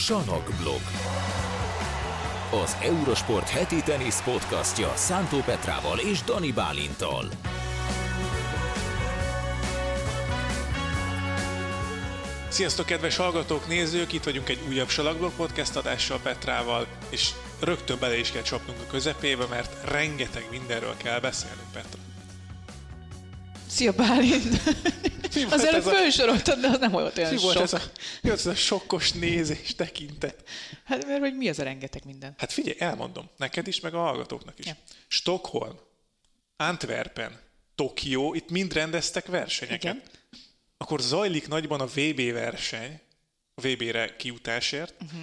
Sanok Az Eurosport heti tenisz podcastja Szántó Petrával és Dani Bálintal. Sziasztok, kedves hallgatók, nézők! Itt vagyunk egy újabb Salakblog podcast adással Petrával, és rögtön bele is kell csapnunk a közepébe, mert rengeteg mindenről kell beszélnünk, Petra. Szia Bálint! Az előbb felsoroltad, de az nem volt olyan mi sok. volt ez a, mi volt ez a sokkos nézés, tekintet? Hát mert hogy mi az a rengeteg minden? Hát figyelj, elmondom, neked is, meg a hallgatóknak is. Ja. Stockholm, Antwerpen, Tokió, itt mind rendeztek versenyeket. Igen. Akkor zajlik nagyban a VB verseny, a VB-re kiutásért, uh-huh.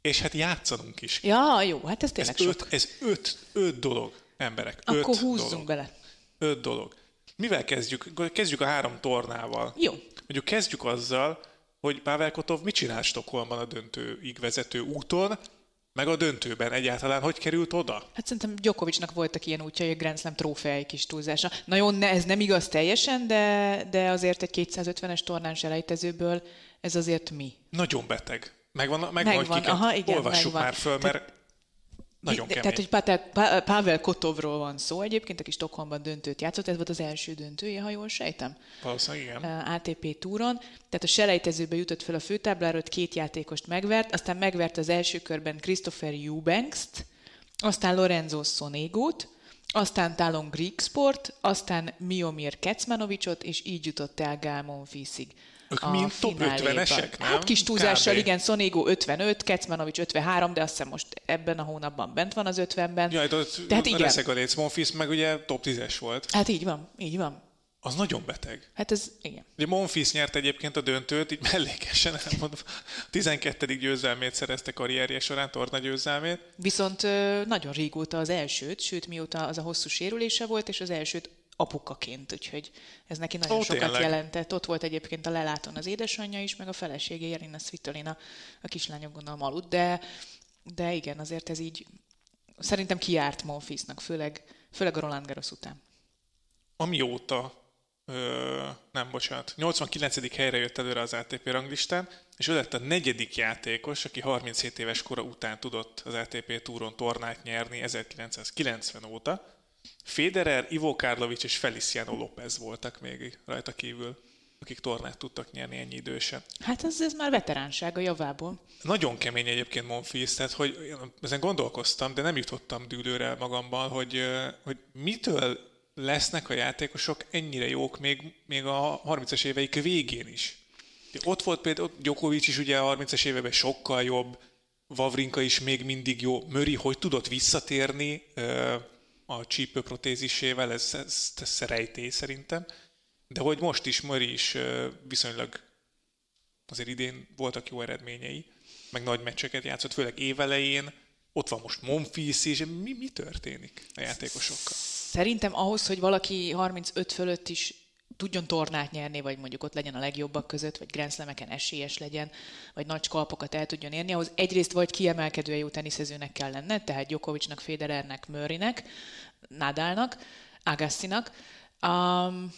és hát játszanunk is. Ja, jó, hát ez Ez tényleg öt, sok. ez öt, öt dolog, emberek. Akkor öt húzzunk dolog. bele. Öt dolog. Mivel kezdjük? Kezdjük a három tornával. Jó. Mondjuk kezdjük azzal, hogy Pavel Kotov mit csinál Stockholmban a döntőig vezető úton, meg a döntőben egyáltalán hogy került oda? Hát szerintem Djokovicnak voltak ilyen útjai, a Grand Slam trófeái kis túlzása. Na jó, ne, ez nem igaz teljesen, de, de azért egy 250-es tornán selejtezőből ez azért mi. Nagyon beteg. Megvan, megvan, Megvan, hogy kiket aha, igen, olvassuk megvan. már föl, mert nagyon kemény. Tehát, hogy Patel, Pa- Pavel Kotovról van szó egyébként, aki Stockholmban döntőt játszott, ez volt az első döntője, ha jól sejtem. Valószínűleg igen. ATP túron, tehát a selejtezőbe jutott fel a főtáblára, ott két játékost megvert, aztán megvert az első körben Christopher Eubanks-t, aztán Lorenzo Sonégót, aztán Talon Grigsport, aztán Miomir Kecmanovicsot, és így jutott el Gál Monfilsig. Ők a mind top fináléba. 50-esek, nem? Hát kis túlzással, Kb. igen, Sonego 55, Kecmanovics 53, de azt hiszem most ebben a hónapban bent van az 50-ben. Jaj, Tehát a igen. Reszegaléc Monfils meg ugye top 10-es volt. Hát így van, így van. Az nagyon beteg. Hát ez, igen. Ugye Monfils nyert egyébként a döntőt, így mellékesen elmondva. 12. győzelmét szerezte karrierje során, torna győzelmét. Viszont nagyon régóta az elsőt, sőt mióta az a hosszú sérülése volt, és az elsőt apukaként, úgyhogy ez neki nagyon Ó, sokat tényleg? jelentett. Ott volt egyébként a lelátón az édesanyja is, meg a felesége Jelina Svitolina, a kislányok gondolom aludt, de, de igen, azért ez így szerintem kiárt Monfilsnak, főleg, főleg a Roland Garros után. Amióta, ö, nem, bocsánat, 89. helyre jött előre az ATP ranglistán, és ő lett a negyedik játékos, aki 37 éves kora után tudott az ATP túron tornát nyerni 1990 óta. Federer, Ivo Karlovic és Feliciano López voltak még rajta kívül, akik tornát tudtak nyerni ennyi idősen. Hát ez, ez már veteránság a javából. Nagyon kemény egyébként Monfils, tehát hogy én ezen gondolkoztam, de nem jutottam dűlőre magamban, hogy, hogy mitől lesznek a játékosok ennyire jók még, még a 30-as éveik végén is. Ott volt például Djokovic is ugye a 30-as években sokkal jobb, Vavrinka is még mindig jó. Möri hogy tudott visszatérni a csípőprotézisével, ez, ez, ez rejtély szerintem. De hogy most is Möri is viszonylag azért idén voltak jó eredményei, meg nagy meccseket játszott, főleg évelején. Ott van most Monfils is, mi, mi történik a játékosokkal? Szerintem ahhoz, hogy valaki 35 fölött is tudjon tornát nyerni, vagy mondjuk ott legyen a legjobbak között, vagy Grand Slameken esélyes legyen, vagy nagy skalpokat el tudjon érni, ahhoz egyrészt vagy kiemelkedően jó teniszezőnek kell lenne, tehát Djokovicnak, Federernek, Murraynek, Nadalnak, Agassinak. Um,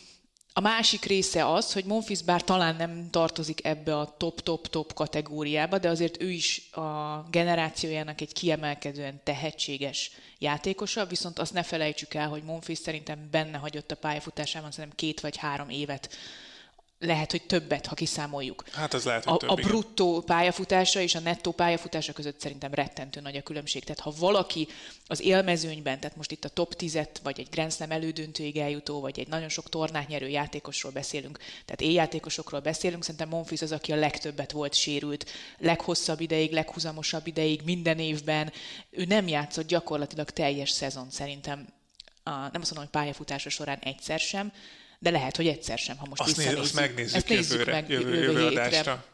a másik része az, hogy Monfils bár talán nem tartozik ebbe a top-top-top kategóriába, de azért ő is a generációjának egy kiemelkedően tehetséges játékosa, viszont azt ne felejtsük el, hogy Monfils szerintem benne hagyott a pályafutásában szerintem két vagy három évet, lehet, hogy többet, ha kiszámoljuk. Hát az lehet, hogy A, több, a bruttó pályafutása és a nettó pályafutása között szerintem rettentő nagy a különbség. Tehát ha valaki az élmezőnyben, tehát most itt a top 10 vagy egy Grand Slam elődöntőig eljutó, vagy egy nagyon sok tornát nyerő játékosról beszélünk, tehát éjjátékosokról beszélünk, szerintem Monfils az, aki a legtöbbet volt sérült, leghosszabb ideig, leghúzamosabb ideig, minden évben. Ő nem játszott gyakorlatilag teljes szezon szerintem, a, nem azt mondom, hogy pályafutása során egyszer sem, de lehet, hogy egyszer sem, ha most Azt, néz, azt megnézzük Ezt nézzük jövőre, meg jövő, jövő hétre. adásra.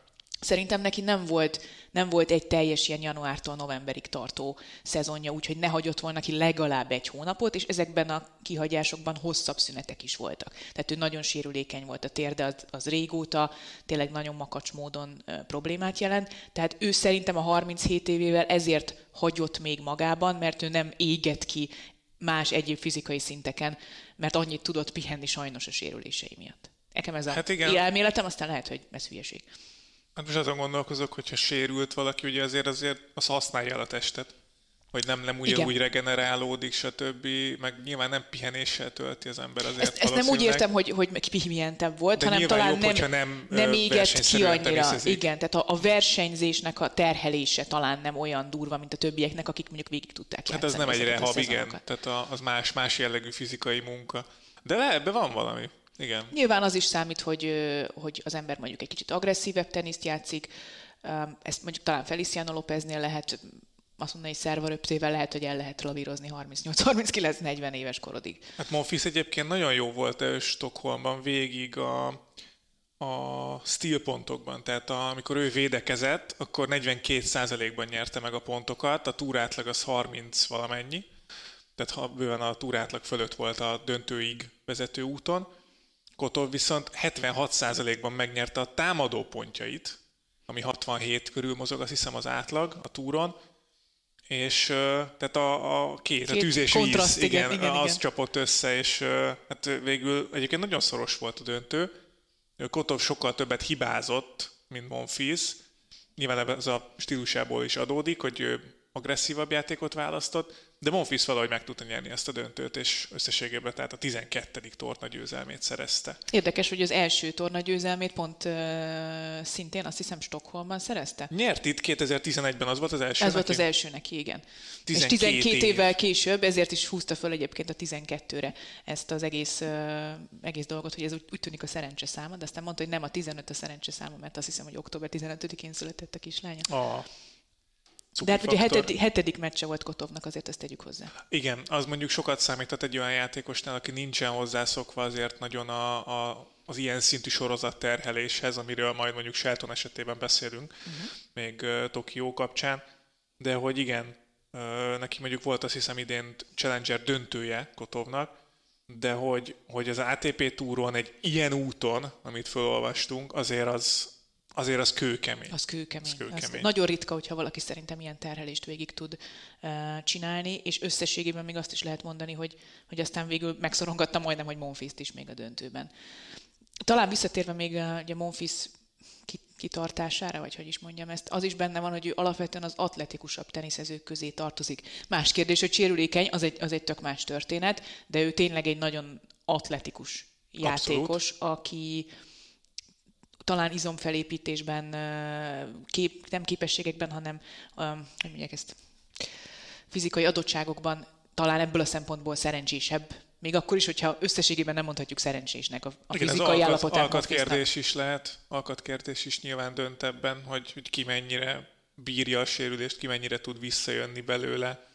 Szerintem neki nem volt, nem volt egy teljes ilyen januártól novemberig tartó szezonja, úgyhogy ne hagyott volna ki legalább egy hónapot, és ezekben a kihagyásokban hosszabb szünetek is voltak. Tehát ő nagyon sérülékeny volt a térde, az, az régóta, tényleg nagyon makacs módon ö, problémát jelent. Tehát ő szerintem a 37 évével ezért hagyott még magában, mert ő nem éget ki más egyéb fizikai szinteken, mert annyit tudott pihenni sajnos a sérülései miatt. Nekem ez a Hát igen. elméletem, aztán lehet, hogy ez hülyeség. Hát most azon gondolkozok, hogyha sérült valaki, ugye azért azért az használja el a testet hogy nem, nem úgy, úgy regenerálódik, stb. Meg nyilván nem pihenéssel tölti az ember azért Ezt, ezt nem úgy értem, hogy, hogy pihentebb volt, De hanem talán jobb, nem, nem, nem égett ki annyira. Igen, tehát a, a versenyzésnek a terhelése talán nem olyan durva, mint a többieknek, akik mondjuk végig tudták Hát az nem egy rehab, igen. Tehát az más, más jellegű fizikai munka. De le, ebben van valami. Igen. Nyilván az is számít, hogy, hogy az ember mondjuk egy kicsit agresszívebb teniszt játszik, ezt mondjuk talán Feliciano Lópeznél lehet azt mondani, hogy szervaröptével lehet, hogy el lehet lavírozni 38-39-40 éves korodig. Hát Monfils egyébként nagyon jó volt Stockholmban végig a, a steel pontokban, tehát a, amikor ő védekezett, akkor 42%-ban nyerte meg a pontokat, a túrátlag az 30 valamennyi, tehát ha bőven a túrátlag fölött volt a döntőig vezető úton. Kotov viszont 76%-ban megnyerte a támadó pontjait, ami 67 körül mozog, azt hiszem az átlag a túron, és tehát a, a két, két a tűz és víz, igen, igen, az igen. csapott össze, és hát végül egyébként nagyon szoros volt a döntő. Kotov sokkal többet hibázott, mint Monfils. Nyilván ez a stílusából is adódik, hogy ő agresszívabb játékot választott, de Monfils valahogy meg tudta nyerni ezt a döntőt, és összességében tehát a 12. torna győzelmét szerezte. Érdekes, hogy az első torna győzelmét pont uh, szintén azt hiszem Stockholmban szerezte. Nyert itt 2011-ben, az volt az első Ez neki? volt az első neki, igen. 12 és 12 év. évvel később, ezért is húzta föl egyébként a 12-re ezt az egész, uh, egész dolgot, hogy ez úgy, úgy tűnik a szerencse száma, de aztán mondta, hogy nem a 15 a szerencse száma, mert azt hiszem, hogy október 15-én született a kislánya. Ah. De hát ugye hetedik, hetedik meccse volt Kotovnak, azért ezt tegyük hozzá. Igen, az mondjuk sokat számított egy olyan játékosnál, aki nincsen hozzászokva azért nagyon a, a, az ilyen szintű sorozat terheléshez, amiről majd mondjuk Shelton esetében beszélünk, uh-huh. még uh, Tokió kapcsán, de hogy igen, uh, neki mondjuk volt azt hiszem idén Challenger döntője Kotovnak, de hogy, hogy az ATP túron egy ilyen úton, amit felolvastunk, azért az, azért az kőkemény. Az kőkemény. Az kőkemény. Az nagyon ritka, hogyha valaki szerintem ilyen terhelést végig tud uh, csinálni, és összességében még azt is lehet mondani, hogy, hogy aztán végül megszorongatta majdnem, hogy Monfils-t is még a döntőben. Talán visszatérve még uh, ugye Monfils kitartására, vagy hogy is mondjam ezt, az is benne van, hogy ő alapvetően az atletikusabb teniszezők közé tartozik. Más kérdés, hogy sérülékeny, az egy, az egy tök más történet, de ő tényleg egy nagyon atletikus játékos, Abszolút. aki, talán izomfelépítésben, kép, nem képességekben, hanem, hogy mondják ezt, fizikai adottságokban talán ebből a szempontból szerencsésebb. Még akkor is, hogyha összességében nem mondhatjuk szerencsésnek a, a Igen, fizikai állapotát. Alkat kérdés is lehet, alkat kérdés is nyilván dönt ebben, hogy, hogy ki mennyire bírja a sérülést, ki mennyire tud visszajönni belőle.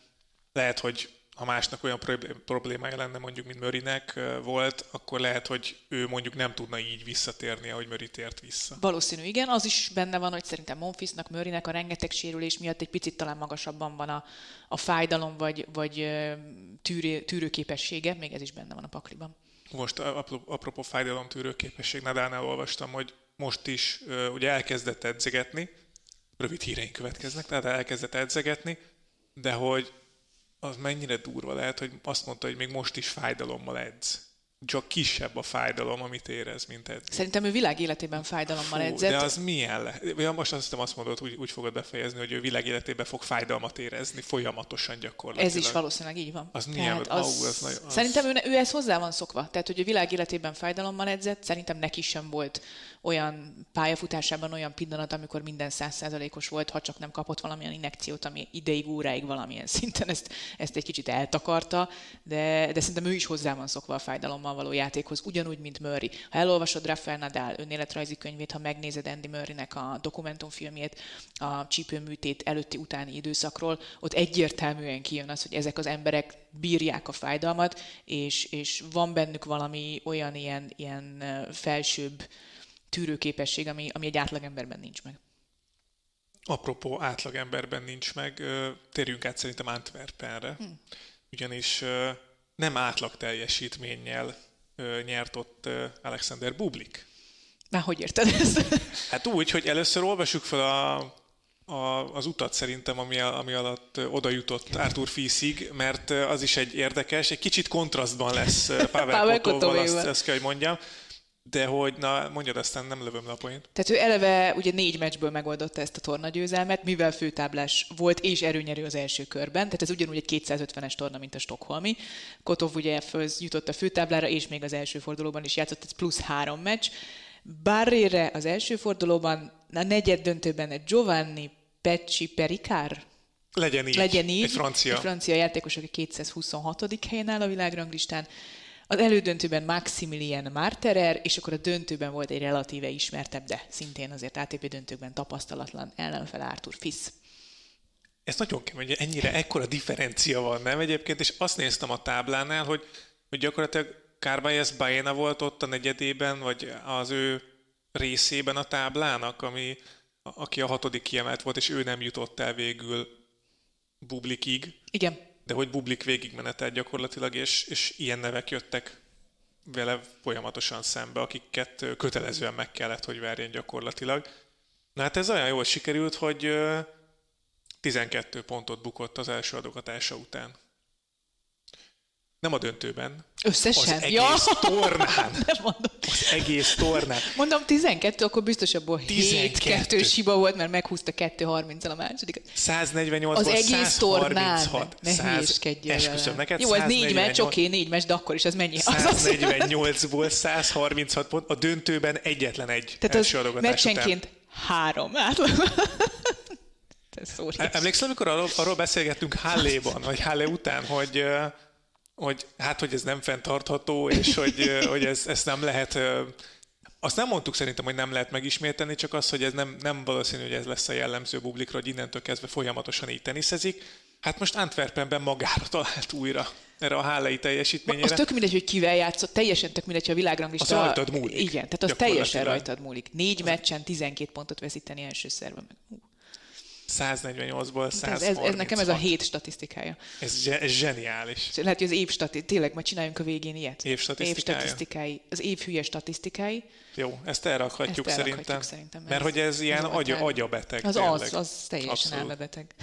Lehet, hogy ha másnak olyan problémája lenne mondjuk, mint Mörinek volt, akkor lehet, hogy ő mondjuk nem tudna így visszatérni, ahogy Möri tért vissza. Valószínű, igen. Az is benne van, hogy szerintem Monfisnak, Mörinek a rengeteg sérülés miatt egy picit talán magasabban van a, a fájdalom, vagy, vagy tűrő, tűrőképessége, még ez is benne van a pakliban. Most apropó fájdalom tűrőképesség, Nadánál olvastam, hogy most is ugye elkezdett edzegetni, rövid híreink következnek, tehát elkezdett edzegetni, de hogy az mennyire durva lehet, hogy azt mondta, hogy még most is fájdalommal edz. Csak kisebb a fájdalom, amit érez, mint eddig. Szerintem ő világ életében fájdalommal Fú, edzett. De az milyen lehet? Ja, most azt hiszem azt mondod, úgy, úgy fogod befejezni, hogy ő világ életében fog fájdalmat érezni folyamatosan gyakorlatilag. Ez is valószínűleg így van. Az milyen? Az, az, az, nagyon, az... Szerintem ő, ő ez hozzá van szokva. Tehát, hogy a világ életében fájdalommal edzett, szerintem neki sem volt olyan pályafutásában olyan pillanat, amikor minden százszázalékos volt, ha csak nem kapott valamilyen inekciót, ami ideig, óráig valamilyen szinten ezt, ezt egy kicsit eltakarta, de, de szerintem ő is hozzá van szokva a fájdalommal való játékhoz, ugyanúgy, mint Murray. Ha elolvasod Rafael Nadal önéletrajzi könyvét, ha megnézed Andy Murraynek a dokumentumfilmjét, a csípőműtét előtti utáni időszakról, ott egyértelműen kijön az, hogy ezek az emberek bírják a fájdalmat, és, és van bennük valami olyan ilyen, ilyen felsőbb tűrőképesség, ami, ami egy átlagemberben nincs meg. Apropó átlagemberben nincs meg, térjünk át szerintem Antwerpenre, hmm. ugyanis nem átlag teljesítménnyel nyert ott Alexander Bublik. Már hogy érted ezt? Hát úgy, hogy először olvassuk fel a, a, az utat szerintem, ami, ami alatt oda jutott Arthur Fiszig, mert az is egy érdekes, egy kicsit kontrasztban lesz Pavel Kotóval, azt, azt kell, hogy mondjam de hogy, na mondjad, aztán nem lövöm le a point. Tehát ő eleve ugye négy meccsből megoldotta ezt a tornagyőzelmet, mivel főtáblás volt és erőnyerő az első körben, tehát ez ugyanúgy egy 250-es torna, mint a Stockholmi. Kotov ugye föl jutott a főtáblára, és még az első fordulóban is játszott, ez plusz három meccs. Barrére az első fordulóban, a negyed döntőben Giovanni Pecci Pericár, legyen így. Legyen így. Egy francia. Egy francia játékos, aki 226. helyen áll a világranglistán. Az elődöntőben Maximilian Marterer, és akkor a döntőben volt egy relatíve ismertebb, de szintén azért ATP döntőkben tapasztalatlan ellenfel Arthur Fisz. Ez nagyon kemény, hogy ennyire ekkora differencia van, nem egyébként, és azt néztem a táblánál, hogy, hogy gyakorlatilag Carbayes Baena volt ott a negyedében, vagy az ő részében a táblának, ami, aki a hatodik kiemelt volt, és ő nem jutott el végül Bublikig. Igen. De hogy Bublik végigmenetelt gyakorlatilag, és, és ilyen nevek jöttek vele folyamatosan szembe, akiket kötelezően meg kellett, hogy verjen gyakorlatilag. Na hát ez olyan jól sikerült, hogy 12 pontot bukott az első adogatása után. Nem a döntőben. Összesen? Az egész ja. tornán. Nem mondom. Az egész tornán. Mondom 12, akkor biztos abból 7 2 siba volt, mert meghúzta 2-30 a második. 148 Az egész 136. tornán. Ne hülyeskedjél Esküszöm neked. Jó, az négy meccs, oké, négy meccs, de akkor is az mennyi? 148-ból 136 pont, a döntőben egyetlen egy Tehát az meccsenként után. három átlag. Emlékszel, amikor arról, arról beszélgettünk Halléban, vagy Hallé után, hogy hogy hát, hogy ez nem fenntartható, és hogy, hogy ez, ezt nem lehet azt nem mondtuk szerintem, hogy nem lehet megismételni, csak az, hogy ez nem, nem valószínű, hogy ez lesz a jellemző bublikra, hogy innentől kezdve folyamatosan így teniszezik. Hát most Antwerpenben magára talált újra erre a hálai teljesítményére. Az tök mindegy, hogy kivel játszott, teljesen tök mindegy, hogy a világranglista... Az rajtad múlik. Igen, tehát az teljesen rajtad múlik. Négy meccsen 12 pontot veszíteni első szerben. Meg. 148-ból 136. Ez, ez, ez nekem ez a hét statisztikája. Ez, ez zseniális. Lehet, hogy az év statisztikái, tényleg majd csináljunk a végén ilyet. Év statisztikája. Év statisztikái. Az év hülye statisztikái. Jó, ezt elrakhatjuk, ezt elrakhatjuk szerintem. szerintem. Mert hogy ez ilyen agya, agyabeteg. Az tényleg. az, az teljesen Abszolút. elmebeteg.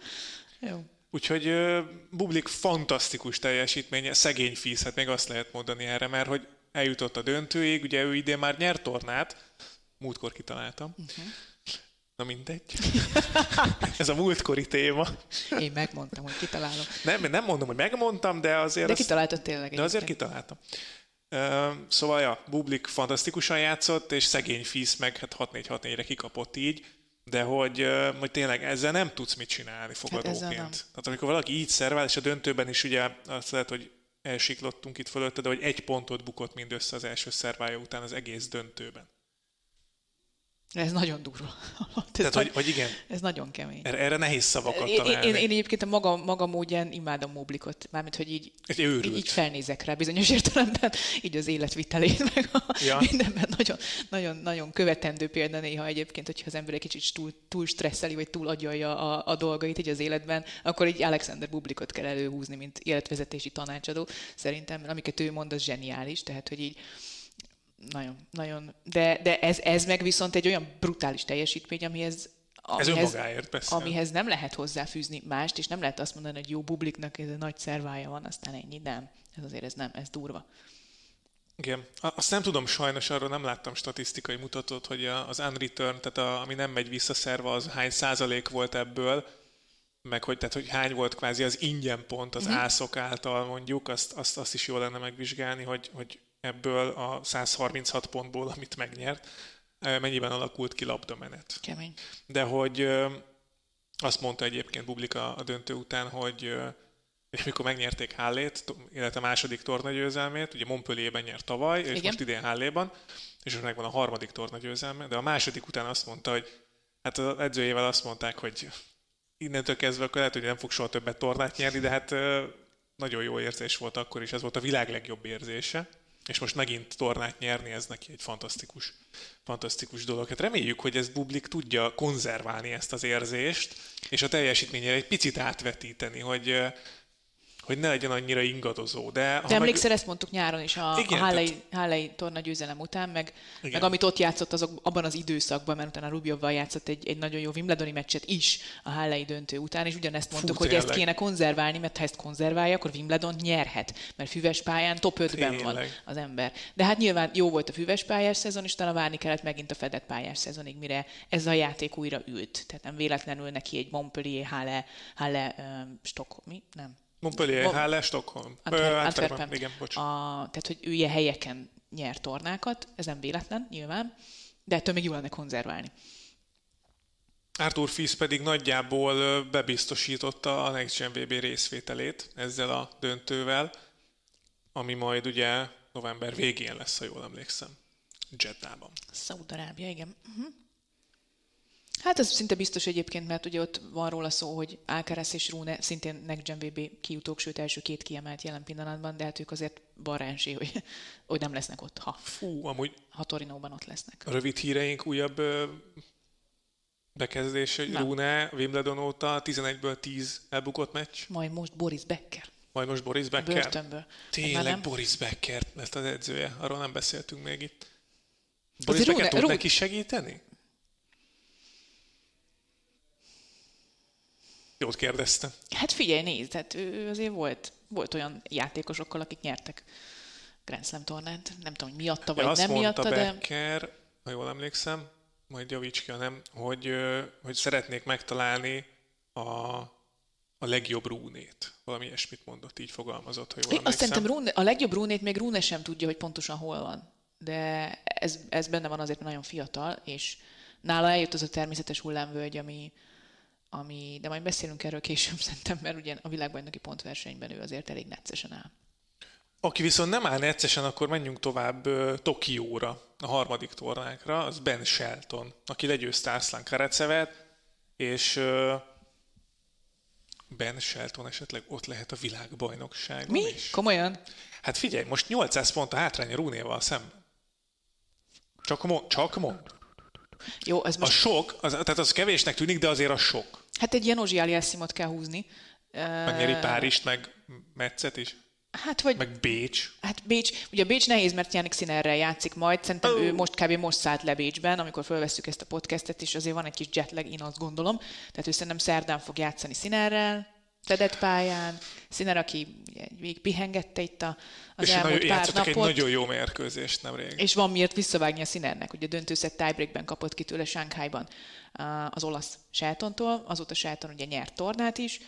Jó. Úgyhogy uh, Bublik fantasztikus teljesítménye, szegény fíz, hát még azt lehet mondani erre, mert hogy eljutott a döntőig, ugye ő idén már nyert tornát, múltkor kitaláltam, uh-huh Na mindegy. Ez a múltkori téma. Én megmondtam, hogy kitalálom. Nem, nem mondom, hogy megmondtam, de azért... De kitaláltad tényleg. De azért kitaláltam. Szóval, ja, Bublik fantasztikusan játszott, és szegény Fisz meg hát 6-4-6-4-re kikapott így, de hogy, hogy tényleg ezzel nem tudsz mit csinálni fogadóként. Hát Tehát amikor valaki így szervál, és a döntőben is ugye azt lehet, hogy elsiklottunk itt fölötte, de hogy egy pontot bukott mindössze az első szervája után az egész döntőben. Ez nagyon durva. Tehát, hogy, hogy igen. Ez nagyon kemény. Erre, erre nehéz szavakat én, találni. Én, én, egyébként a maga, maga módján imádom Moblikot, mármint, hogy így, így, így felnézek rá bizonyos értelemben, így az életvitelét, meg a ja. mindenben nagyon, nagyon, nagyon követendő példa néha egyébként, hogyha az ember egy kicsit túl, túl stresszeli, vagy túl agyalja a, a dolgait így az életben, akkor így Alexander Bublikot kell előhúzni, mint életvezetési tanácsadó. Szerintem, amiket ő mond, az zseniális, tehát, hogy így nagyon, nagyon. De, de ez, ez meg viszont egy olyan brutális teljesítmény, amihez Amihez, ez persze. amihez nem lehet hozzáfűzni mást, és nem lehet azt mondani, hogy jó bubliknak ez a nagy szervája van, aztán ennyi. Nem. Ez azért ez nem, ez durva. Igen. Azt nem tudom, sajnos arról nem láttam statisztikai mutatót, hogy az unreturn, tehát a, ami nem megy vissza szerva, az hány százalék volt ebből, meg hogy, tehát, hogy hány volt kvázi az ingyen pont az mm-hmm. ászok által mondjuk, azt, azt, azt is jól lenne megvizsgálni, hogy, hogy ebből a 136 pontból, amit megnyert, mennyiben alakult ki labdamenet. Kemény. De hogy azt mondta egyébként Bublika a döntő után, hogy és mikor megnyerték Hallét, illetve a második tornagyőzelmét, ugye Montpellierben nyert tavaly, és Igen. most idén Halléban, és most megvan a harmadik tornagyőzelme, de a második után azt mondta, hogy hát az edzőjével azt mondták, hogy innentől kezdve akkor lehet, hogy nem fog soha többet tornát nyerni, de hát nagyon jó érzés volt akkor is, ez volt a világ legjobb érzése és most megint tornát nyerni, ez neki egy fantasztikus, fantasztikus dolog. Hát reméljük, hogy ez Bublik tudja konzerválni ezt az érzést, és a teljesítményére egy picit átvetíteni, hogy, hogy ne legyen annyira ingadozó. De, De emlékszel, meg... ezt mondtuk nyáron is a, Igen, a Hallei, tehát- Hallei torna győzelem után, meg, Igen. meg amit ott játszott azok, abban az időszakban, mert utána Rubjovval játszott egy, egy nagyon jó Wimbledoni meccset is a Hallei döntő után, és ugyanezt mondtuk, hogy ezt kéne konzerválni, mert ha ezt konzerválja, akkor Wimbledon nyerhet, mert füves pályán top 5-ben van az ember. De hát nyilván jó volt a füves pályás szezon, és utána várni kellett megint a fedett pályás szezonig, mire ez a játék újra ült. Tehát nem véletlenül neki egy Montpellier, Halle, Halle, um, Stockholm, mi? Nem. Montpellier, Mon- Halle, Stockholm. Antwerpen. Antwerpen. Igen, bocs. A, tehát, hogy ő ilyen helyeken nyer tornákat, ez nem véletlen, nyilván, de ettől még jó lenne konzerválni. Arthur Fils pedig nagyjából bebiztosította a Next Gen VB részvételét ezzel a döntővel, ami majd ugye november végén lesz, ha jól emlékszem. Jeddában. Szaudarábia, igen. Uh-huh. Hát ez szinte biztos egyébként, mert ugye ott van róla szó, hogy Alcaraz és Rune szintén Next Gen VB kijutók, sőt első két kiemelt jelen pillanatban, de hát ők azért esély, hogy, hogy nem lesznek ott, ha, Fú, amúgy ha Torinóban ott lesznek. rövid híreink újabb bekezdés, hogy. Rune Wimbledon óta 11-ből 10 elbukott meccs, Majd most Boris Becker, majd most Boris Becker. börtönből. Tényleg nem? Boris Becker lett az edzője, arról nem beszéltünk még itt. Azért Boris Becker tud neki segíteni? Jót kérdeztem. Hát figyelj, nézd, hát ő azért volt, volt olyan játékosokkal, akik nyertek Grand Slam tornát. Nem tudom, hogy miatta vagy Ja, nem miatta, de Becker, ha jól emlékszem, majd javíts ki, nem, hogy, hogy szeretnék megtalálni a, a legjobb rúnét. Valami ilyesmit mondott, így fogalmazott, ha jól én azt szerintem Rune, a legjobb Rúnét még Rune sem tudja, hogy pontosan hol van. De ez, ez benne van azért, mert nagyon fiatal, és nála eljött az a természetes hullámvölgy, ami, ami, de majd beszélünk erről később szerintem, mert ugye a világbajnoki pontversenyben ő azért elég neccesen áll. Aki viszont nem áll neccesen, akkor menjünk tovább Tokióra, a harmadik tornákra, az Ben Shelton, aki legyőzte Arslan Karecevet, és Ben Shelton esetleg ott lehet a világbajnokságon Mi? is. Komolyan? Hát figyelj, most 800 pont a hátránya Rúnéval szemben. Csak mond, csak mond. Jó, ez A most, sok, az, tehát az kevésnek tűnik, de azért a sok. hát egy ilyen Ozsi Aliassimot kell húzni. Megnyeri Párizst, meg Meccet is, Hát vagy meg Bécs. Hát Bécs, ugye Bécs nehéz, mert Jánik Színerrel játszik majd. Szerintem Ó. ő most kb. most szállt le Bécsben, amikor felvesszük ezt a podcastet, és azért van egy kis jetlag, én azt gondolom. Tehát ő szerintem szerdán fog játszani Színerrel, fedett pályán. Színer, aki végig pihengette itt a, az és elmúlt nagyon, pár játszottak egy napot. nagyon jó mérkőzést nemrég. És van miért visszavágni a Színernek. Ugye döntőszett tiebreakben kapott ki tőle Sánkhájban az olasz Sátontól, azóta Sáton ugye nyert tornát is.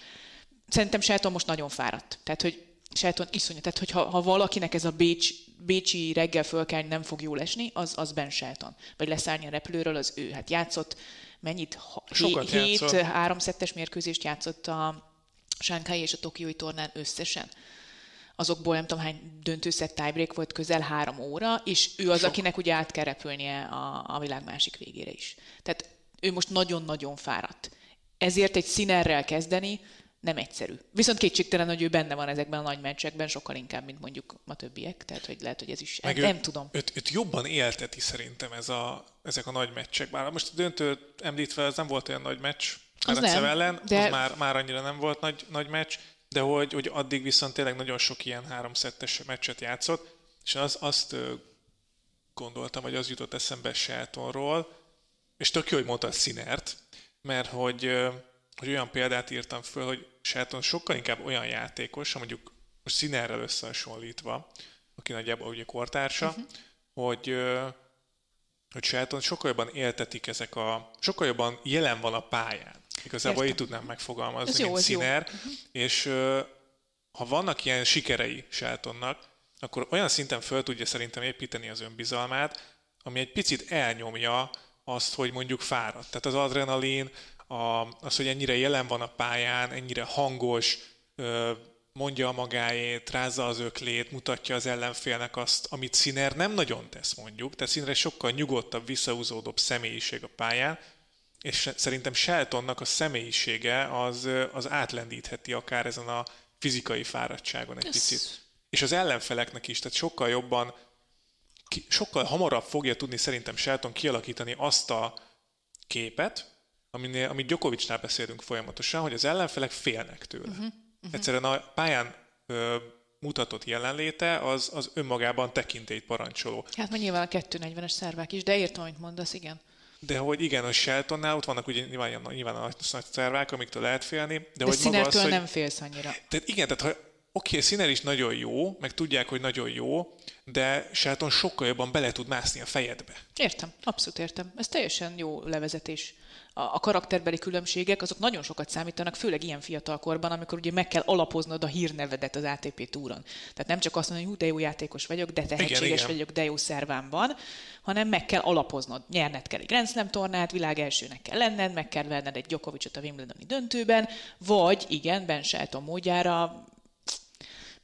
Szerintem Sáton most nagyon fáradt. Tehát, hogy Sáton iszonyat. Tehát, hogy ha, ha valakinek ez a Bécs, bécsi reggel fölkelni nem fog jól esni, az, az Ben Shelton. Vagy leszállni a repülőről, az ő. Hát játszott mennyit? Sokat hé- hét játszott. háromszettes mérkőzést játszott a Sánkhái és a Tokiói tornán összesen azokból nem tudom hány döntőszett tiebreak volt, közel három óra, és ő az, Sok. akinek ugye át kell repülnie a, a világ másik végére is. Tehát ő most nagyon-nagyon fáradt. Ezért egy színerrel kezdeni nem egyszerű. Viszont kétségtelen, hogy ő benne van ezekben a nagy meccsekben, sokkal inkább, mint mondjuk a többiek. Tehát, hogy lehet, hogy ez is, Meg nem, nem tudom. Őt, őt jobban élteti szerintem ez a, ezek a nagy meccsek. Bár most a döntőt említve, ez nem volt olyan nagy meccs. Az Karecev nem, ellen, de- az már, már annyira nem volt nagy, nagy meccs, de hogy, hogy addig viszont tényleg nagyon sok ilyen háromszettes meccset játszott, és az, azt gondoltam, hogy az jutott eszembe Sheltonról, és tök jó, hogy mondta a Sinert, mert hogy, hogy olyan példát írtam föl, hogy Shelton sokkal inkább olyan játékos, ha mondjuk most Sinerrel összehasonlítva, aki nagyjából ugye kortársa, uh-huh. hogy, hogy Shelton sokkal jobban éltetik ezek a, sokkal jobban jelen van a pályán. Igazából Értem. így tudnám megfogalmazni, Ez jó, mint ez jó. Sinner. És ha vannak ilyen sikerei Sheltonnak, akkor olyan szinten föl tudja szerintem építeni az önbizalmát, ami egy picit elnyomja azt, hogy mondjuk fáradt. Tehát az adrenalin, a, az, hogy ennyire jelen van a pályán, ennyire hangos, mondja a magáét, rázza az öklét, mutatja az ellenfélnek azt, amit Sziner nem nagyon tesz mondjuk. Tehát Sziner sokkal nyugodtabb, visszahúzódóbb személyiség a pályán, és szerintem Sheltonnak a személyisége az, az átlendítheti akár ezen a fizikai fáradtságon egy Ez- picit. És az ellenfeleknek is, tehát sokkal jobban, sokkal hamarabb fogja tudni szerintem Shelton kialakítani azt a képet, aminél, amit Djokovicnál beszélünk folyamatosan, hogy az ellenfelek félnek tőle. Uh-huh. Uh-huh. Egyszerűen a pályán ö, mutatott jelenléte, az, az önmagában tekintélyt parancsoló. Hát már nyilván a 240-es szervák is, de értem, amit mondasz, igen. De hogy igen, a Sheltonnál ott vannak ugye nyilván, nyilván a nagy szervák, amiktől lehet félni. De, De hogy maga az, hogy, nem félsz annyira. Tehát igen, tehát ha oké, Sziner is nagyon jó, meg tudják, hogy nagyon jó, de Shelton sokkal jobban bele tud mászni a fejedbe. Értem, abszolút értem. Ez teljesen jó levezetés. A, a karakterbeli különbségek azok nagyon sokat számítanak, főleg ilyen fiatal korban, amikor ugye meg kell alapoznod a hírnevedet az ATP túron. Tehát nem csak azt mondani, hogy hú, de jó játékos vagyok, de tehetséges Igen, igen. vagyok, de jó szervám van, hanem meg kell alapoznod. Nyerned kell egy Grand Slam tornát, világ elsőnek kell lenned, meg kell verned egy Djokovicot a Wimbledoni döntőben, vagy igen, Ben Shelton módjára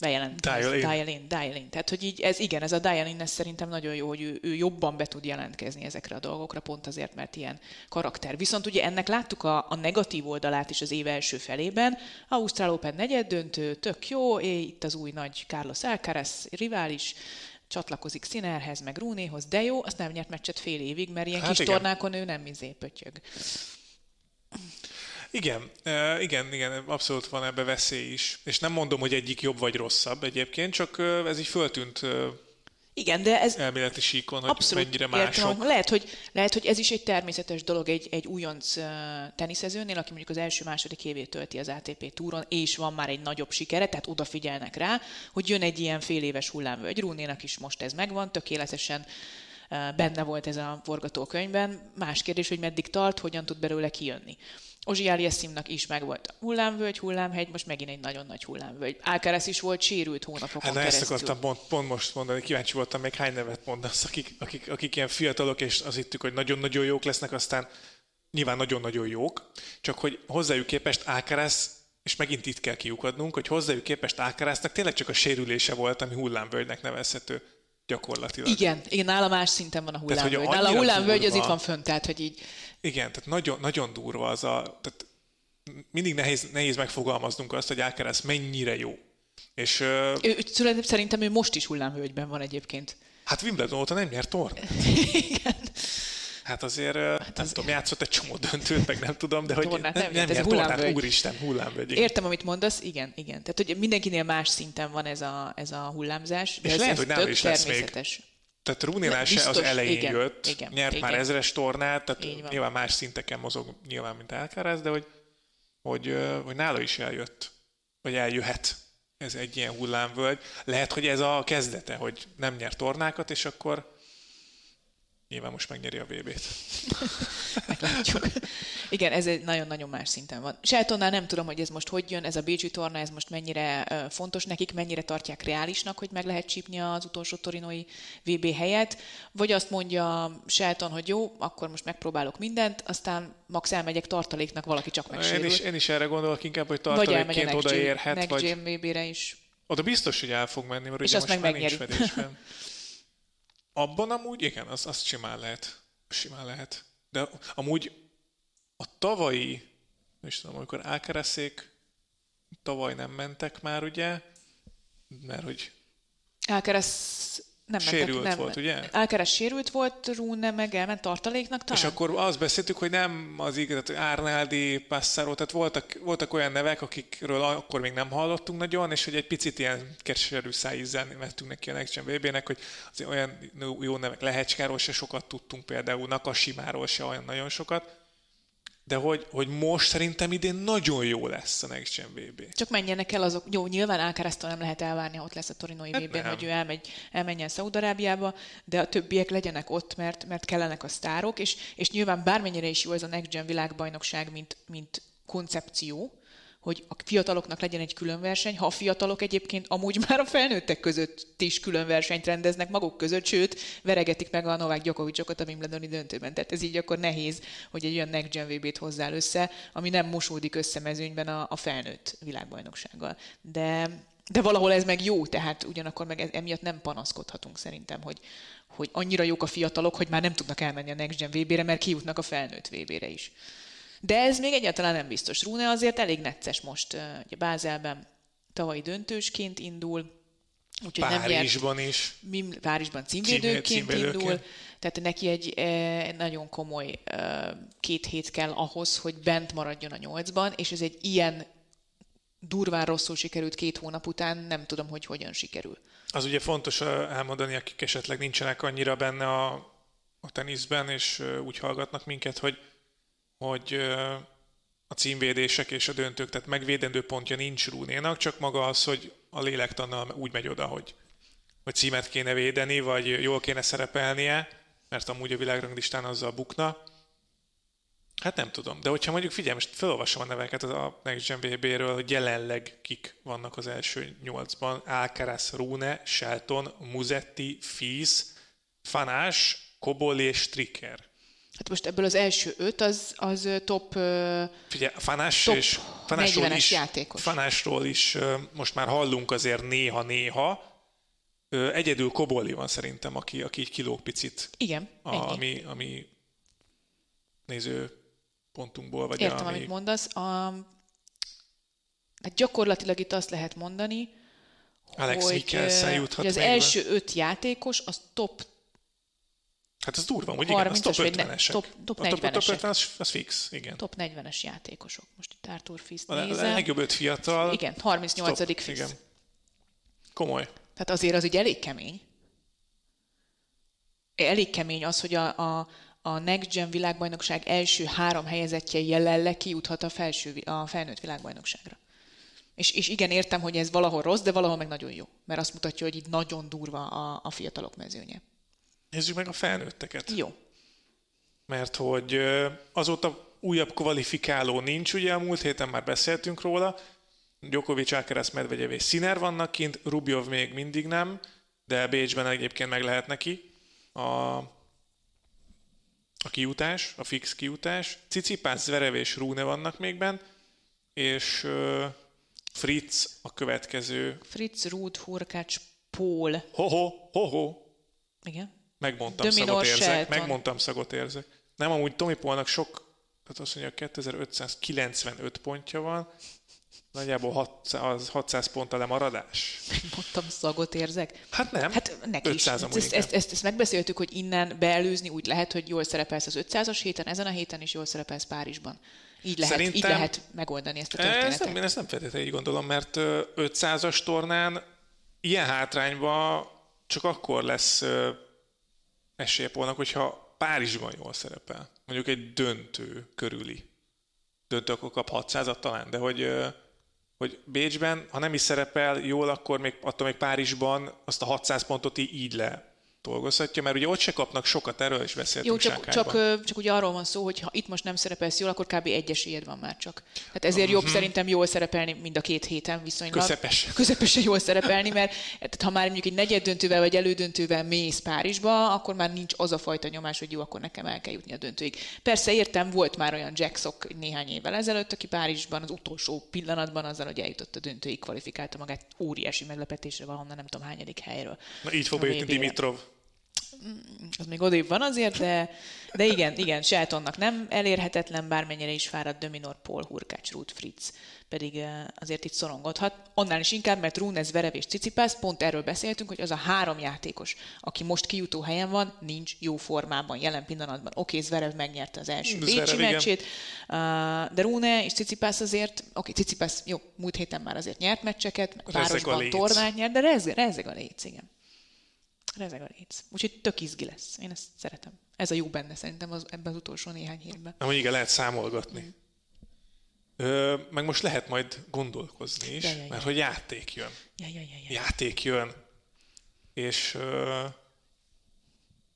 bejelent. Dial in. Dial in, dial in. Tehát, hogy így ez igen, ez a dial in, ez szerintem nagyon jó, hogy ő, ő jobban be tud jelentkezni ezekre a dolgokra, pont azért, mert ilyen karakter. Viszont ugye ennek láttuk a, a negatív oldalát is az év első felében. Ausztrál Open negyed döntő, tök jó, é, itt az új nagy Carlos Alcaraz rivális, csatlakozik Sinerhez, meg Rúnéhoz, de jó, azt nem nyert meccset fél évig, mert ilyen Hát kis igen. tornákon ő nem izé pötyög. Igen, igen, igen, abszolút van ebbe veszély is. És nem mondom, hogy egyik jobb vagy rosszabb egyébként, csak ez így föltűnt Igen, de ez, elméleti síkon, hogy Abszolút mennyire értem. mások. Lehet hogy, lehet, hogy ez is egy természetes dolog egy, egy újonc teniszezőnél, aki mondjuk az első-második évét tölti az ATP túron, és van már egy nagyobb sikere, tehát odafigyelnek rá, hogy jön egy ilyen fél éves hullámvölgy. Rúnénak is most ez megvan, tökéletesen benne volt ez a forgatókönyvben. Más kérdés, hogy meddig tart, hogyan tud belőle kijönni. Ozsi Aliasszimnak is megvolt a hullámvölgy, hullámhegy, most megint egy nagyon nagy hullámvölgy. Alcaraz is volt sérült hónapokon Hát na ezt keresztül. akartam pont, pont most mondani, kíváncsi voltam még hány nevet mondasz, akik, akik, akik ilyen fiatalok, és azt hittük, hogy nagyon-nagyon jók lesznek, aztán nyilván nagyon-nagyon jók, csak hogy hozzájuk képest Alcaraz, és megint itt kell kiukadnunk, hogy hozzájuk képest Alcaraznak tényleg csak a sérülése volt, ami hullámvölgynek nevezhető gyakorlatilag. Igen, igen, nála más szinten van a Tehát, hullámvölgy. Nála a hullámvölgy az itt van fönt, tehát hogy így Igen, tehát nagyon, nagyon durva az a... Tehát mindig nehéz, nehéz megfogalmaznunk azt, hogy Alcaraz mennyire jó. És Ő, ő, szerintem ő most is hullámvölgyben van egyébként. hát Wimbledon óta nem nyert torna. Igen. Hát azért, hát nem tudom, játszott egy csomó döntőt, meg nem tudom, de hogy Tornát nem, nem nem, nyert, ez nyert tornát, úristen, hullámvölgy. Értem, amit mondasz, igen, igen. Tehát, hogy mindenkinél más szinten van ez a, ez a hullámzás, de És ez, lehet, ez hogy nála is lesz még. Tehát Runénál se az elején igen, jött, igen, nyert már igen. ezres tornát, tehát nyilván más szinteken mozog, nyilván, mint Alcaraz, de hogy, hogy, hogy nála is eljött, vagy eljöhet ez egy ilyen hullámvölgy. Lehet, hogy ez a kezdete, hogy nem nyer tornákat, és akkor nyilván most megnyeri a VB-t. Meglátjuk. Igen, ez egy nagyon-nagyon más szinten van. Sheltonnál nem tudom, hogy ez most hogy jön, ez a Bécsi torna, ez most mennyire fontos nekik, mennyire tartják reálisnak, hogy meg lehet csípni az utolsó torinói VB helyet, vagy azt mondja Shelton, hogy jó, akkor most megpróbálok mindent, aztán max elmegyek tartaléknak, valaki csak Én megsérül. is, én is erre gondolok inkább, hogy vagy tartalékként Gen- odaérhet, Next vagy VB-re is. oda biztos, hogy el fog menni, mert És ugye most meg már nincs megnyeri. fedésben. Abban amúgy, igen, az, az simán lehet. Simán lehet. De amúgy a tavalyi, nem is tudom, amikor Alcarazék tavaly nem mentek már, ugye, mert hogy Alcaraz nem Sérült mentek, nem, volt, ugye? Alcaraz sérült volt, Rune meg elment tartaléknak talán? És akkor azt beszéltük, hogy nem az igaz, tehát Árnáldi, Passaro, tehát voltak, voltak olyan nevek, akikről akkor még nem hallottunk nagyon, és hogy egy picit ilyen keserű szájízzel vettünk neki a Next Gen VB-nek, hogy azért olyan jó nevek, Lehecskáról se sokat tudtunk például, Nakasimáról se olyan nagyon sokat, de hogy, hogy most szerintem idén nagyon jó lesz a Next Gen VB. Csak menjenek el azok, jó, nyilván Alcaraztól nem lehet elvárni, ha ott lesz a torinói Hát VB-n, nem. hogy ő elmegy, elmenjen Szaudarábiába, de a többiek legyenek ott, mert, mert kellenek a sztárok, és, és nyilván bármennyire is jó ez a Next Gen világbajnokság, mint, mint koncepció, hogy a fiataloknak legyen egy külön verseny, ha a fiatalok egyébként amúgy már a felnőttek között is külön versenyt rendeznek maguk között, sőt, veregetik meg a Novák Gyokovicsokat a Wimbledoni döntőben. Tehát ez így akkor nehéz, hogy egy olyan Next Gen VB-t hozzál össze, ami nem mosódik össze a, a felnőtt világbajnoksággal. De, de valahol ez meg jó, tehát ugyanakkor meg ez, emiatt nem panaszkodhatunk szerintem, hogy, hogy annyira jók a fiatalok, hogy már nem tudnak elmenni a Next Gen VB-re, mert kijutnak a felnőtt VB-re is. De ez még egyáltalán nem biztos. Rune azért elég necces most. Ugye Bázelben tavalyi döntősként indul, úgyhogy nem nyert, Párizsban is. Mim- Párizsban címvédőként címvédőként. indul, tehát neki egy eh, nagyon komoly eh, két hét kell ahhoz, hogy bent maradjon a nyolcban, és ez egy ilyen durván rosszul sikerült két hónap után, nem tudom, hogy hogyan sikerül. Az ugye fontos elmondani, akik esetleg nincsenek annyira benne a, a teniszben, és úgy hallgatnak minket, hogy, hogy a címvédések és a döntők, tehát megvédendő pontja nincs Rúnénak, csak maga az, hogy a lélektannal úgy megy oda, hogy, hogy címet kéne védeni, vagy jól kéne szerepelnie, mert amúgy a világranglistán azzal bukna. Hát nem tudom, de hogyha mondjuk figyelj, most felolvasom a neveket a Next Gen VB-ről, hogy jelenleg kik vannak az első nyolcban. Alcaraz, Rune, Shelton, Muzetti, Fils, Fanás, Koboli és Stricker. Hát most ebből az első öt az, az top Figyelj, Fanás top és Fanásról is, játékos. Fanásról is most már hallunk azért néha-néha. Egyedül Koboli van szerintem, aki, aki kilóg picit. Igen, a, ami, ami néző pontunkból. Vagy Értem, ami... amit mondasz. A, hát gyakorlatilag itt azt lehet mondani, Alex hogy, hogy az első öt játékos az top Hát ez durva, hogy igen, az top 50-esek. Top, top 40 A top 50 az, az fix, igen. Top 40-es játékosok. Most itt Arthur Fist a, nézem. Legjobb öt fiatal. Igen, 38. Top, Fist. Igen. Komoly. Tehát azért az így elég kemény. Elég kemény az, hogy a, a, a Next Gen világbajnokság első három helyezettje jelenleg kijuthat a, felső, a felnőtt világbajnokságra. És, és igen, értem, hogy ez valahol rossz, de valahol meg nagyon jó. Mert azt mutatja, hogy itt nagyon durva a, a fiatalok mezőnye. Nézzük meg a felnőtteket. Jó. Mert hogy azóta újabb kvalifikáló nincs, ugye a múlt héten már beszéltünk róla, Djokovic, Alcaraz, Medvegyev és Sziner vannak kint, Rubjov még mindig nem, de Bécsben egyébként meg lehet neki a a kijutás, a fix kijutás. Cicipász, Zverev és Rune vannak még bent, és uh, Fritz a következő. Fritz, Ruth, Hurkács, Pól. Ho-ho, ho-ho. Igen. Megmondtam Dominor szagot érzek. Shelton. Megmondtam szagot érzek. Nem, amúgy Tomi Polnak sok, tehát azt mondja, 2595 pontja van, Nagyjából 600, 600 pont a lemaradás. Mondtam, szagot érzek. Hát nem. Hát neki 500 is. Ezt, ezt, ezt, ezt, megbeszéltük, hogy innen beelőzni úgy lehet, hogy jól szerepelsz az 500-as héten, ezen a héten is jól szerepelsz Párizsban. Így lehet, Szerintem, így lehet megoldani ezt a történetet. Ezt nem, én ezt nem feltétlenül így gondolom, mert 500-as tornán ilyen hátrányban csak akkor lesz esélye Polnak, hogyha Párizsban jól szerepel. Mondjuk egy döntő körüli. Döntő akkor kap 600-at talán, de hogy hogy Bécsben, ha nem is szerepel jól, akkor még attól még Párizsban azt a 600 pontot így le dolgozhatja, mert ugye ott se kapnak sokat, erről is beszéltünk Jó, csak, csak, csak ugye arról van szó, hogy ha itt most nem szerepelsz jól, akkor kb. egy esélyed van már csak. Tehát ezért uh-huh. jobb mhm. szerintem jól szerepelni mind a két héten viszonylag. Közepes. Közepesen jól szerepelni, mert tehát ha már mondjuk egy negyed döntővel vagy elődöntővel mész Párizsba, akkor már nincs az a fajta nyomás, hogy jó, akkor nekem el kell jutni a döntőig. Persze értem, volt már olyan Jacksok néhány évvel ezelőtt, aki Párizsban az utolsó pillanatban azzal, hogy eljutott a döntőig, kvalifikálta magát óriási meglepetésre valahonnan nem tudom hányadik helyről. Na így fog bejutni Dimitrov az még odébb van azért, de, de igen, igen, Sheltonnak nem elérhetetlen, bármennyire is fáradt Dominor, Paul, Hurkács, Ruth, Fritz, pedig eh, azért itt szorongodhat. Annál is inkább, mert Runes, Verev és Cicipász, pont erről beszéltünk, hogy az a három játékos, aki most kijutó helyen van, nincs jó formában jelen pillanatban. Oké, Zverev megnyerte az első Bécsi meccsét, eh, de Rune és Cicipász azért, oké, Cicipász, jó, múlt héten már azért nyert meccseket, párosban tornát nyert, de rezeg, rezeg a léc, igen. Rezeg a léc. Úgyhogy tök izgi lesz. Én ezt szeretem. Ez a jó benne szerintem az, ebben az utolsó néhány hétben. Na, igen, lehet számolgatni. Mm. Ö, meg most lehet majd gondolkozni is, ja, ja, ja. mert hogy játék jön. Ja, ja, ja, ja. Játék jön. És ö,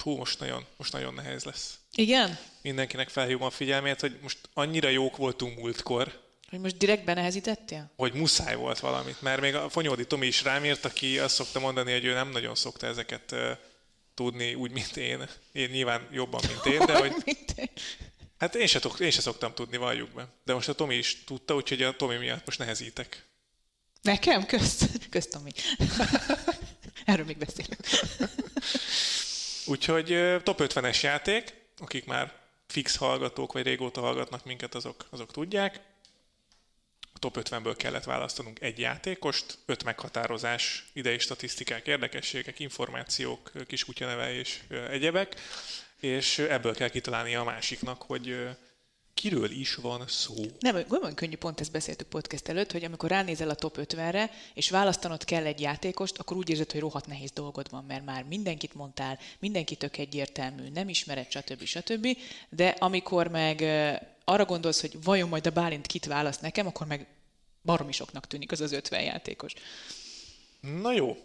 hú, most nagyon, most nagyon nehéz lesz. Igen? Mindenkinek felhívom a figyelmét, hogy most annyira jók voltunk múltkor, hogy most direkt benehezítettél? Hogy muszáj volt valamit, mert még a Fonyódi Tomi is rám írt, aki azt szokta mondani, hogy ő nem nagyon szokta ezeket uh, tudni úgy, mint én. Én nyilván jobban, mint én, de hogy... Hát én se, én se szoktam tudni, valljuk be. De most a Tomi is tudta, úgyhogy a Tomi miatt most nehezítek. Nekem? Közt, közt Tomi. Erről még beszélünk. úgyhogy top 50-es játék, akik már fix hallgatók, vagy régóta hallgatnak minket, azok, azok tudják a top 50-ből kellett választanunk egy játékost, öt meghatározás, idei statisztikák, érdekességek, információk, kiskutya neve és egyebek, és ebből kell kitalálni a másiknak, hogy kiről is van szó. Nem, gondolom könnyű, pont ezt beszéltük podcast előtt, hogy amikor ránézel a top 50-re, és választanod kell egy játékost, akkor úgy érzed, hogy rohadt nehéz dolgod van, mert már mindenkit mondtál, mindenki tök egyértelmű, nem ismered, stb. stb. De amikor meg arra gondolsz, hogy vajon majd a Bálint kit választ nekem, akkor meg baromi soknak tűnik az az 50 játékos. Na jó.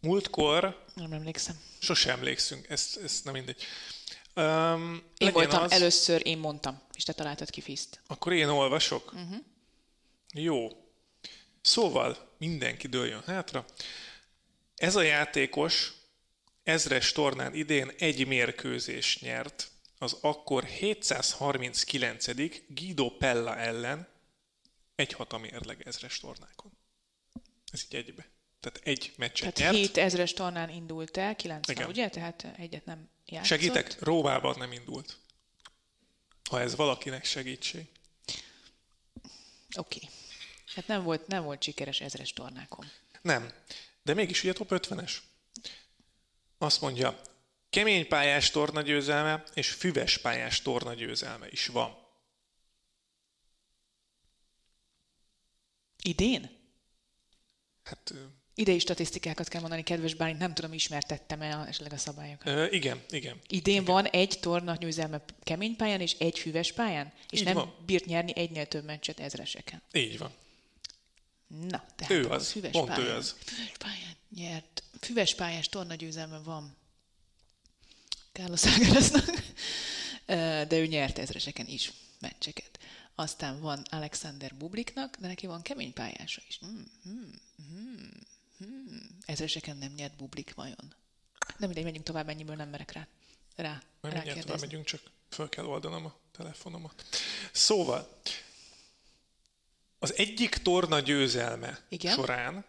Múltkor... Nem emlékszem. Sose emlékszünk, ezt, ezt nem mindegy. Um, én voltam az... először, én mondtam, és te találtad ki Fiszt. Akkor én olvasok? Uh-huh. Jó. Szóval mindenki dőljön hátra. Ez a játékos ezres tornán idén egy mérkőzés nyert az akkor 739. Guido Pella ellen egy hatamérleg ezres tornákon. Ez így egybe. Tehát egy meccset Tehát nyert. 7 ezres tornán indult el, 90, Igen. ugye? Tehát egyet nem játszott. Segítek, Róvában nem indult. Ha ez valakinek segítség. Oké. Okay. Hát nem volt, nem volt sikeres ezres tornákon. Nem. De mégis ugye top 50-es. Azt mondja, kemény pályás tornagyőzelme és füves pályás tornagyőzelme is van. Idén? Hát Idei statisztikákat kell mondani, kedves Bálint, nem tudom, ismertettem-e esetleg a szabályokat. Ö, igen, igen. Idén igen. van egy torna győzelme kemény pályán és egy füves pályán, és Így nem van. bírt nyerni egynél több meccset ezreseken. Így van. Na, tehát Ő a az, füves pont pályán, ő az. Füves pályán nyert. Füves pályás torna győzelme van. Carlos Ágereznak. de ő nyert ezreseken is meccseket. Aztán van Alexander Bubliknak, de neki van kemény pályása is. Hmm, hmm, hmm. Ezreseken nem nyert Bublik vajon? Nem mindegy, menjünk tovább, ennyiből nem merek rá. Rá, Majd rá mindjárt tovább megyünk, csak föl kell oldanom a telefonomat. Szóval, az egyik torna győzelme Igen? során,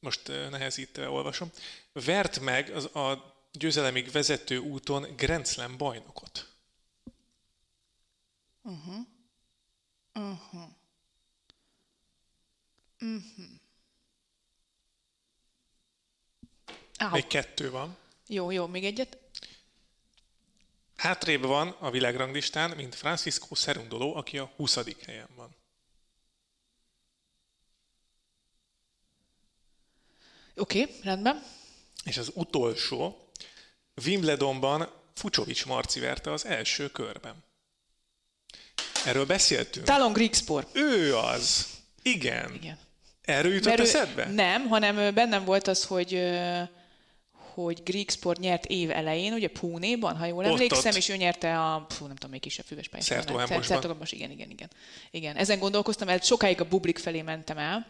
most eh, nehezítve olvasom, vert meg az a győzelemig vezető úton Grand Slam bajnokot. Uh-huh. Uh-huh. Uh-huh. Áh, Még kettő van. Jó, jó, még egyet. Hátrébb van a világranglistán, mint Francisco Cerundolo, aki a 20. helyen van. Oké, okay, rendben. És az utolsó, Wimbledonban Fucsovics Marci verte az első körben. Erről beszéltünk. Talon Grigspor. Ő az. Igen. Igen. Erről jutott Mert eszedbe? Nem, hanem bennem volt az, hogy hogy Grigsport nyert év elején, ugye Púnéban, ha jól Ott, emlékszem, ott. és ő nyerte a, fú, nem tudom, még kisebb füves pályát. Szertóhambosban. Szertóhambos, igen, igen, igen. Igen, ezen gondolkoztam, mert sokáig a Bublik felé mentem el,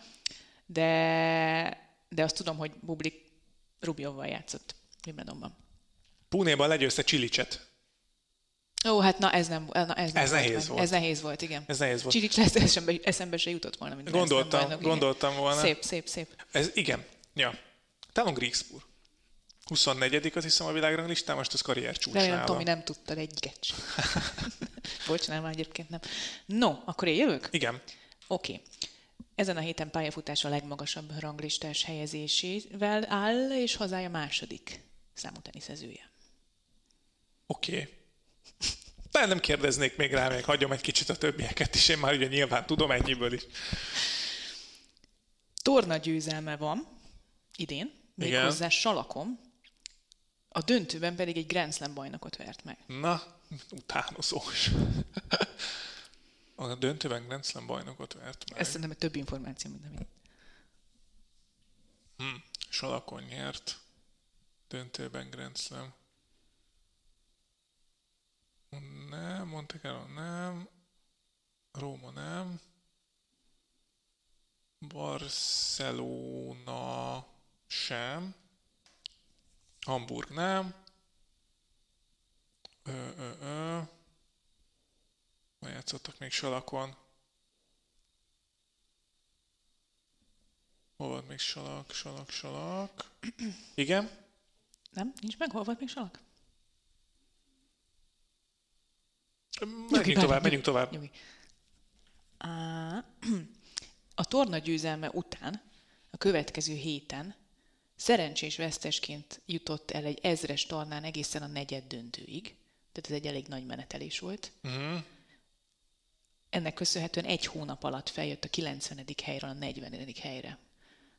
de, de azt tudom, hogy Bublik Rubjovval játszott Wimbledonban. Púnéban legyőzte Csilicset. Ó, hát na ez nem, na, ez nem Ez volt nehéz volt. Ez nehéz volt, igen. Ez nehéz volt. Csirics lesz, eszembe, eszembe se jutott volna, mint Gondoltam, bajnok, igen. gondoltam volna. Szép, szép, szép. Ez igen. Ja. Talon Grigspur. 24 azt hiszem a világranglistán, most az karrier csúcsnál Tomi van. nem tudtad egyiket sem. Bocs, nem, egyébként nem. No, akkor én jövök? Igen. Oké. Okay. Ezen a héten pályafutás a legmagasabb ranglistás helyezésével áll, és hazája második számú teniszezője. Oké. Okay. De nem kérdeznék még rá, még hagyom egy kicsit a többieket is, én már ugye nyilván tudom ennyiből is. Torna győzelme van idén, méghozzá Salakom, a döntőben pedig egy Grand Slam bajnokot vert meg. Na, utánozós. A döntőben Grand Slam bajnokot vert meg. Ez szerintem egy több információ, mint amit. Hm. Salakon nyert. Döntőben Grand Slam. Nem, Monte Carlo nem. Róma nem. Barcelona sem. Hamburg nem. Ö, ö, ö. Hol játszottak még Salakon? Hol volt még Salak, Salak, Salak? Igen? Nem? Nincs meg? Hol volt még Salak? Menjünk tovább, menjünk tovább. Nyugi. A torna győzelme után a következő héten szerencsés vesztesként jutott el egy ezres tornán egészen a negyed döntőig, tehát ez egy elég nagy menetelés volt. Mhm. ennek köszönhetően egy hónap alatt feljött a 90. helyről a 40. helyre.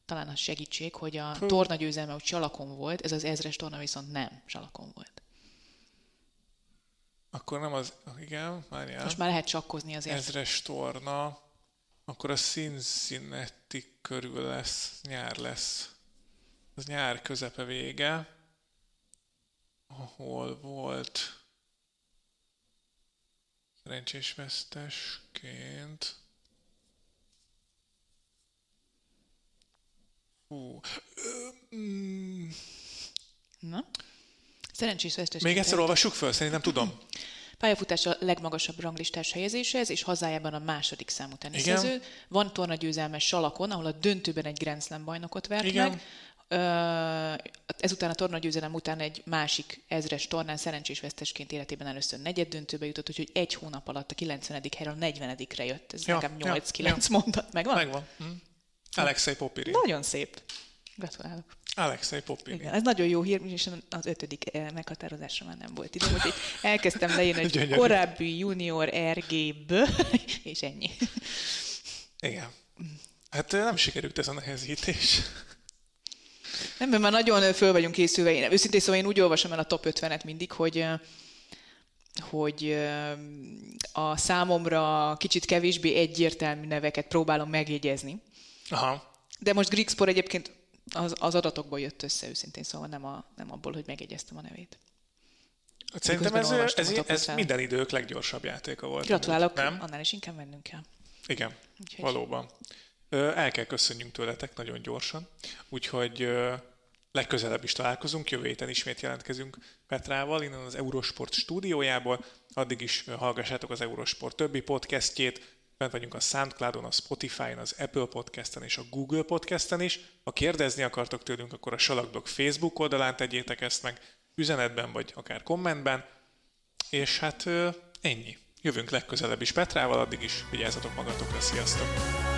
Talán az segítség, hogy a torna győzelme úgy salakon volt, ez az ezres torna viszont nem salakon volt. Akkor nem az, igen, várjál. Most már lehet csakkozni azért. Ezres torna, akkor a Cincinnati körül lesz, nyár lesz. Az nyár közepe vége, ahol volt szerencsés vesztesként. Hú. Ö, mm, Na? Szerencsés vesztes. még egyszer olvassuk föl, szerintem tudom. Pályafutás a legmagasabb ranglistás helyezéshez, és hazájában a második számú teniszező. Van tornagyőzelmes Salakon, ahol a döntőben egy Grand Slam bajnokot vert Igen. meg. Ezután a tornagyőzelem után egy másik ezres tornán szerencsés vesztesként életében először negyed döntőbe jutott, úgyhogy egy hónap alatt a 90. helyről a 40-re jött. Ez Ja, nekem ja, 8-9 mondat. Megvan? Megvan. Hm. Alexei Popirin. Nagyon szép. Gratulálok. Alexei Popirin. Igen, ez nagyon jó hír, és az ötödik eh, meghatározásra már nem volt időm, úgyhogy elkezdtem leírni, hogy Gyönyörű. korábbi junior RGB, és ennyi. Igen. Hát ö, nem sikerült ez a nehezítés. Nem, mert már nagyon föl vagyunk készülve. Én, őszintén szóval én úgy olvasom el a top 50-et mindig, hogy eh, hogy eh, a számomra kicsit kevésbé egyértelmű neveket próbálom megjegyezni. Aha. De most Grigspor egyébként az, az adatokból jött össze őszintén, szóval nem, a, nem abból, hogy megjegyeztem a nevét. Szerintem ez, ez, ez 50. minden idők leggyorsabb játéka volt. Gratulálok, Nem? annál is inkább mennünk kell. Igen, Úgyhogy- valóban. El kell köszönjünk tőletek nagyon gyorsan, úgyhogy legközelebb is találkozunk, jövő héten ismét jelentkezünk Petrával, innen az Eurosport stúdiójából, addig is hallgassátok az Eurosport többi podcastjét, bent vagyunk a Soundcloudon, a Spotify-on, az Apple Podcasten és a Google Podcasten is. Ha kérdezni akartok tőlünk, akkor a Salakdog Facebook oldalán tegyétek ezt meg, üzenetben vagy akár kommentben, és hát ennyi. Jövünk legközelebb is Petrával, addig is vigyázzatok magatokra, sziasztok!